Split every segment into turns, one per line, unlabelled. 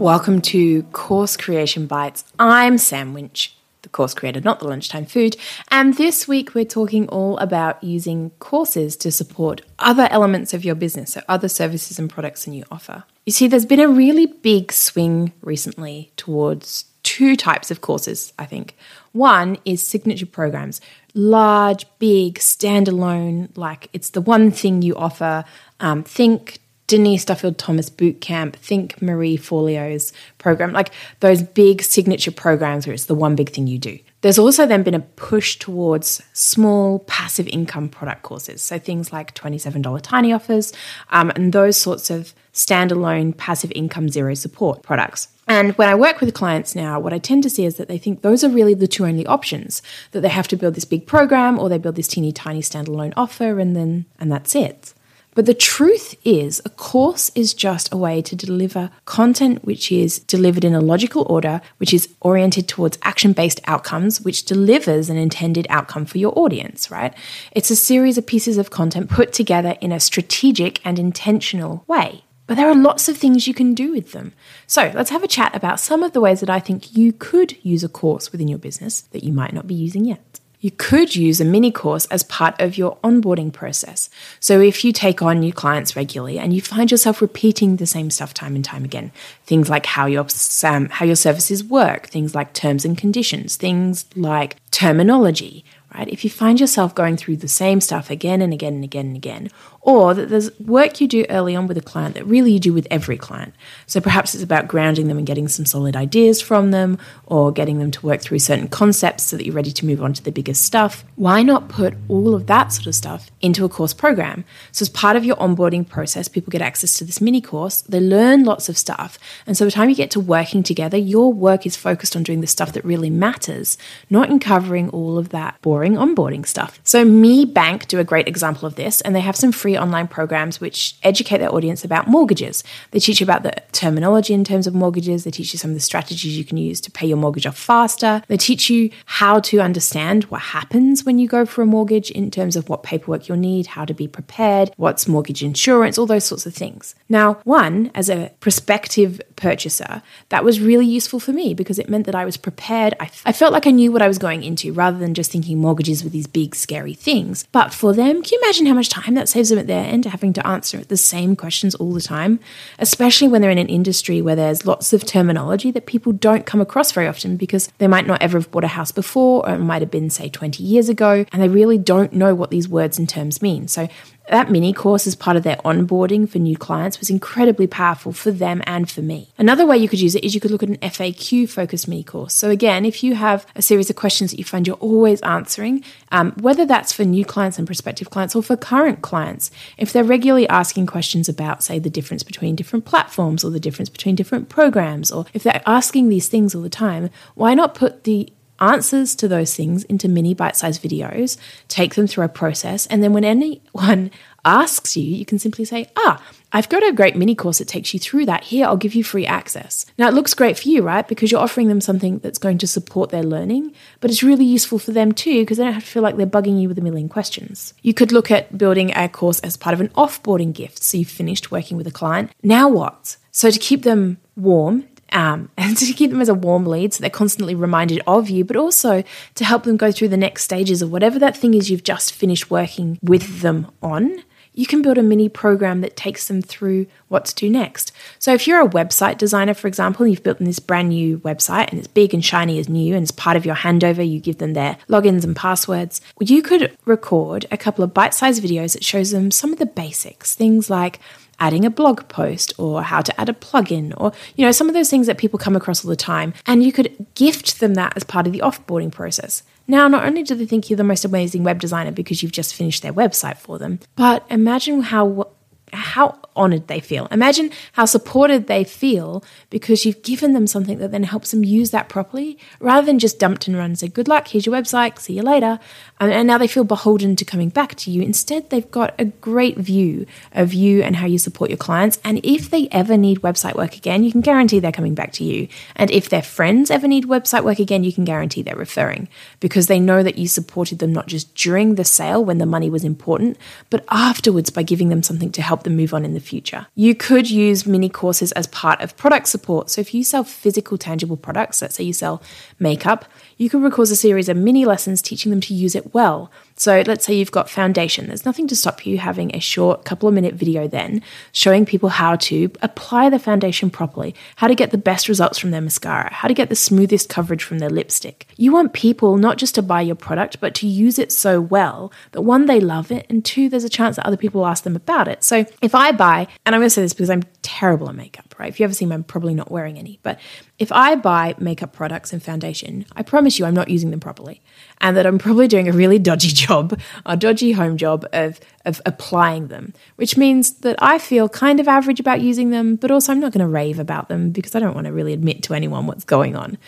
Welcome to Course Creation Bites. I'm Sam Winch, the course creator, not the lunchtime food. And this week we're talking all about using courses to support other elements of your business, so other services and products than you offer. You see, there's been a really big swing recently towards two types of courses, I think. One is signature programs, large, big, standalone, like it's the one thing you offer. Um, think Denise Duffield Thomas boot camp, think Marie Forleo's program, like those big signature programs where it's the one big thing you do. There's also then been a push towards small passive income product courses. So things like $27 tiny offers um, and those sorts of standalone passive income zero support products. And when I work with clients now, what I tend to see is that they think those are really the two only options that they have to build this big program or they build this teeny tiny standalone offer and then, and that's it. But the truth is, a course is just a way to deliver content which is delivered in a logical order, which is oriented towards action based outcomes, which delivers an intended outcome for your audience, right? It's a series of pieces of content put together in a strategic and intentional way. But there are lots of things you can do with them. So let's have a chat about some of the ways that I think you could use a course within your business that you might not be using yet. You could use a mini course as part of your onboarding process. So, if you take on new clients regularly and you find yourself repeating the same stuff time and time again, things like how your um, how your services work, things like terms and conditions, things like terminology, right? If you find yourself going through the same stuff again and again and again and again, or that there's work you do early on with a client that really you do with every client. So perhaps it's about grounding them and getting some solid ideas from them, or getting them to work through certain concepts so that you're ready to move on to the bigger stuff. Why not put all of that sort of stuff into a course program? So as part of your onboarding process, people get access to this mini course, they learn lots of stuff, and so by the time you get to working together, your work is focused on doing the stuff that really matters, not in covering all of that boring onboarding stuff. So Me Bank do a great example of this, and they have some free online programs which educate their audience about mortgages. They teach you about the terminology in terms of mortgages, they teach you some of the strategies you can use to pay your mortgage off faster. They teach you how to understand what happens when you go for a mortgage in terms of what paperwork you'll need, how to be prepared, what's mortgage insurance, all those sorts of things. Now, one, as a prospective purchaser, that was really useful for me because it meant that I was prepared. I, felt like I knew what I was going into rather than just thinking mortgages were these big, scary things. But for them, can you imagine how much time that saves them at their end, having to answer the same questions all the time, especially when they're in an industry where there's lots of terminology that people don't come across very often because they might not ever have bought a house before, or it might have been, say, 20 years ago, and they really don't know what these words and terms mean. So that mini course as part of their onboarding for new clients was incredibly powerful for them and for me. Another way you could use it is you could look at an FAQ focused mini course. So, again, if you have a series of questions that you find you're always answering, um, whether that's for new clients and prospective clients or for current clients, if they're regularly asking questions about, say, the difference between different platforms or the difference between different programs, or if they're asking these things all the time, why not put the answers to those things into mini bite sized videos, take them through a process, and then when anyone asks you, you can simply say, Ah, I've got a great mini course that takes you through that. Here, I'll give you free access. Now, it looks great for you, right? Because you're offering them something that's going to support their learning, but it's really useful for them too, because they don't have to feel like they're bugging you with a million questions. You could look at building a course as part of an offboarding gift. So you've finished working with a client. Now what? So to keep them warm, um, and to keep them as a warm lead so they're constantly reminded of you, but also to help them go through the next stages of whatever that thing is you've just finished working with them on. You can build a mini program that takes them through what to do next. So, if you're a website designer, for example, you've built this brand new website and it's big and shiny as new, and as part of your handover, you give them their logins and passwords, you could record a couple of bite sized videos that shows them some of the basics, things like adding a blog post or how to add a plugin or, you know, some of those things that people come across all the time. And you could gift them that as part of the offboarding process. Now, not only do they think you're the most amazing web designer because you've just finished their website for them, but imagine how how honored they feel. Imagine how supported they feel because you've given them something that then helps them use that properly rather than just dumped and run say, Good luck, here's your website, see you later. And, and now they feel beholden to coming back to you. Instead, they've got a great view of you and how you support your clients. And if they ever need website work again, you can guarantee they're coming back to you. And if their friends ever need website work again, you can guarantee they're referring because they know that you supported them not just during the sale when the money was important, but afterwards by giving them something to help them move on in the future. You could use mini courses as part of product support. So if you sell physical, tangible products, let's say you sell makeup, you could record a series of mini lessons teaching them to use it well. So let's say you've got foundation. There's nothing to stop you having a short couple of minute video then showing people how to apply the foundation properly, how to get the best results from their mascara, how to get the smoothest coverage from their lipstick. You want people not just to buy your product, but to use it so well that one, they love it, and two, there's a chance that other people ask them about it. So if I buy, and I'm going to say this because I'm terrible at makeup, right? If you ever see me, I'm probably not wearing any, but if I buy makeup products and foundation, I promise you I'm not using them properly and that I'm probably doing a really dodgy job, a dodgy home job of, of applying them, which means that I feel kind of average about using them, but also I'm not going to rave about them because I don't want to really admit to anyone what's going on.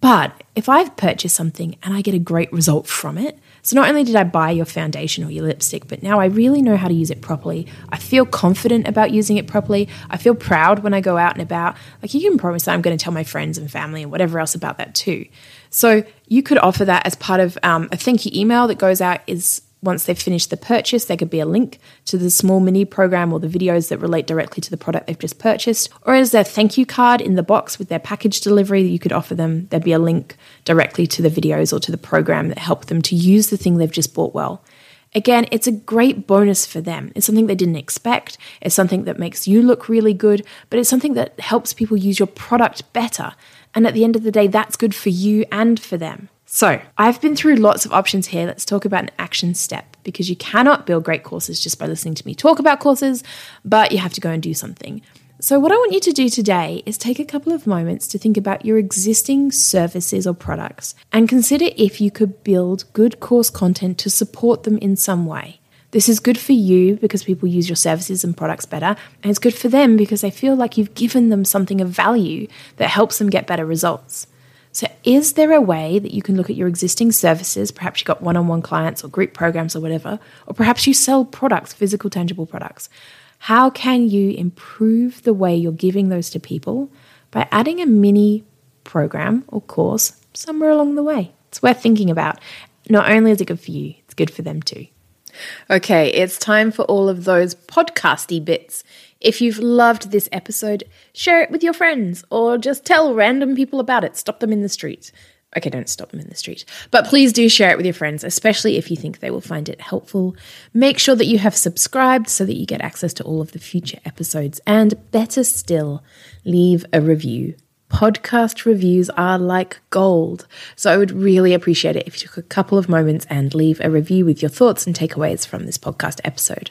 But if I've purchased something and I get a great result from it, so not only did I buy your foundation or your lipstick, but now I really know how to use it properly. I feel confident about using it properly. I feel proud when I go out and about. Like you can promise that I'm going to tell my friends and family and whatever else about that too. So you could offer that as part of um, a thank you email that goes out is once they've finished the purchase, there could be a link to the small mini program or the videos that relate directly to the product they've just purchased. Or as their thank you card in the box with their package delivery that you could offer them, there'd be a link directly to the videos or to the program that help them to use the thing they've just bought well. Again, it's a great bonus for them. It's something they didn't expect. It's something that makes you look really good, but it's something that helps people use your product better. And at the end of the day, that's good for you and for them. So, I've been through lots of options here. Let's talk about an action step because you cannot build great courses just by listening to me talk about courses, but you have to go and do something. So, what I want you to do today is take a couple of moments to think about your existing services or products and consider if you could build good course content to support them in some way. This is good for you because people use your services and products better, and it's good for them because they feel like you've given them something of value that helps them get better results. So, is there a way that you can look at your existing services? Perhaps you've got one on one clients or group programs or whatever, or perhaps you sell products, physical, tangible products. How can you improve the way you're giving those to people by adding a mini program or course somewhere along the way? It's worth thinking about. Not only is it good for you, it's good for them too. Okay, it's time for all of those podcasty bits. If you've loved this episode, share it with your friends or just tell random people about it. Stop them in the street. Okay, don't stop them in the street. But please do share it with your friends, especially if you think they will find it helpful. Make sure that you have subscribed so that you get access to all of the future episodes. And better still, leave a review. Podcast reviews are like gold. So I would really appreciate it if you took a couple of moments and leave a review with your thoughts and takeaways from this podcast episode.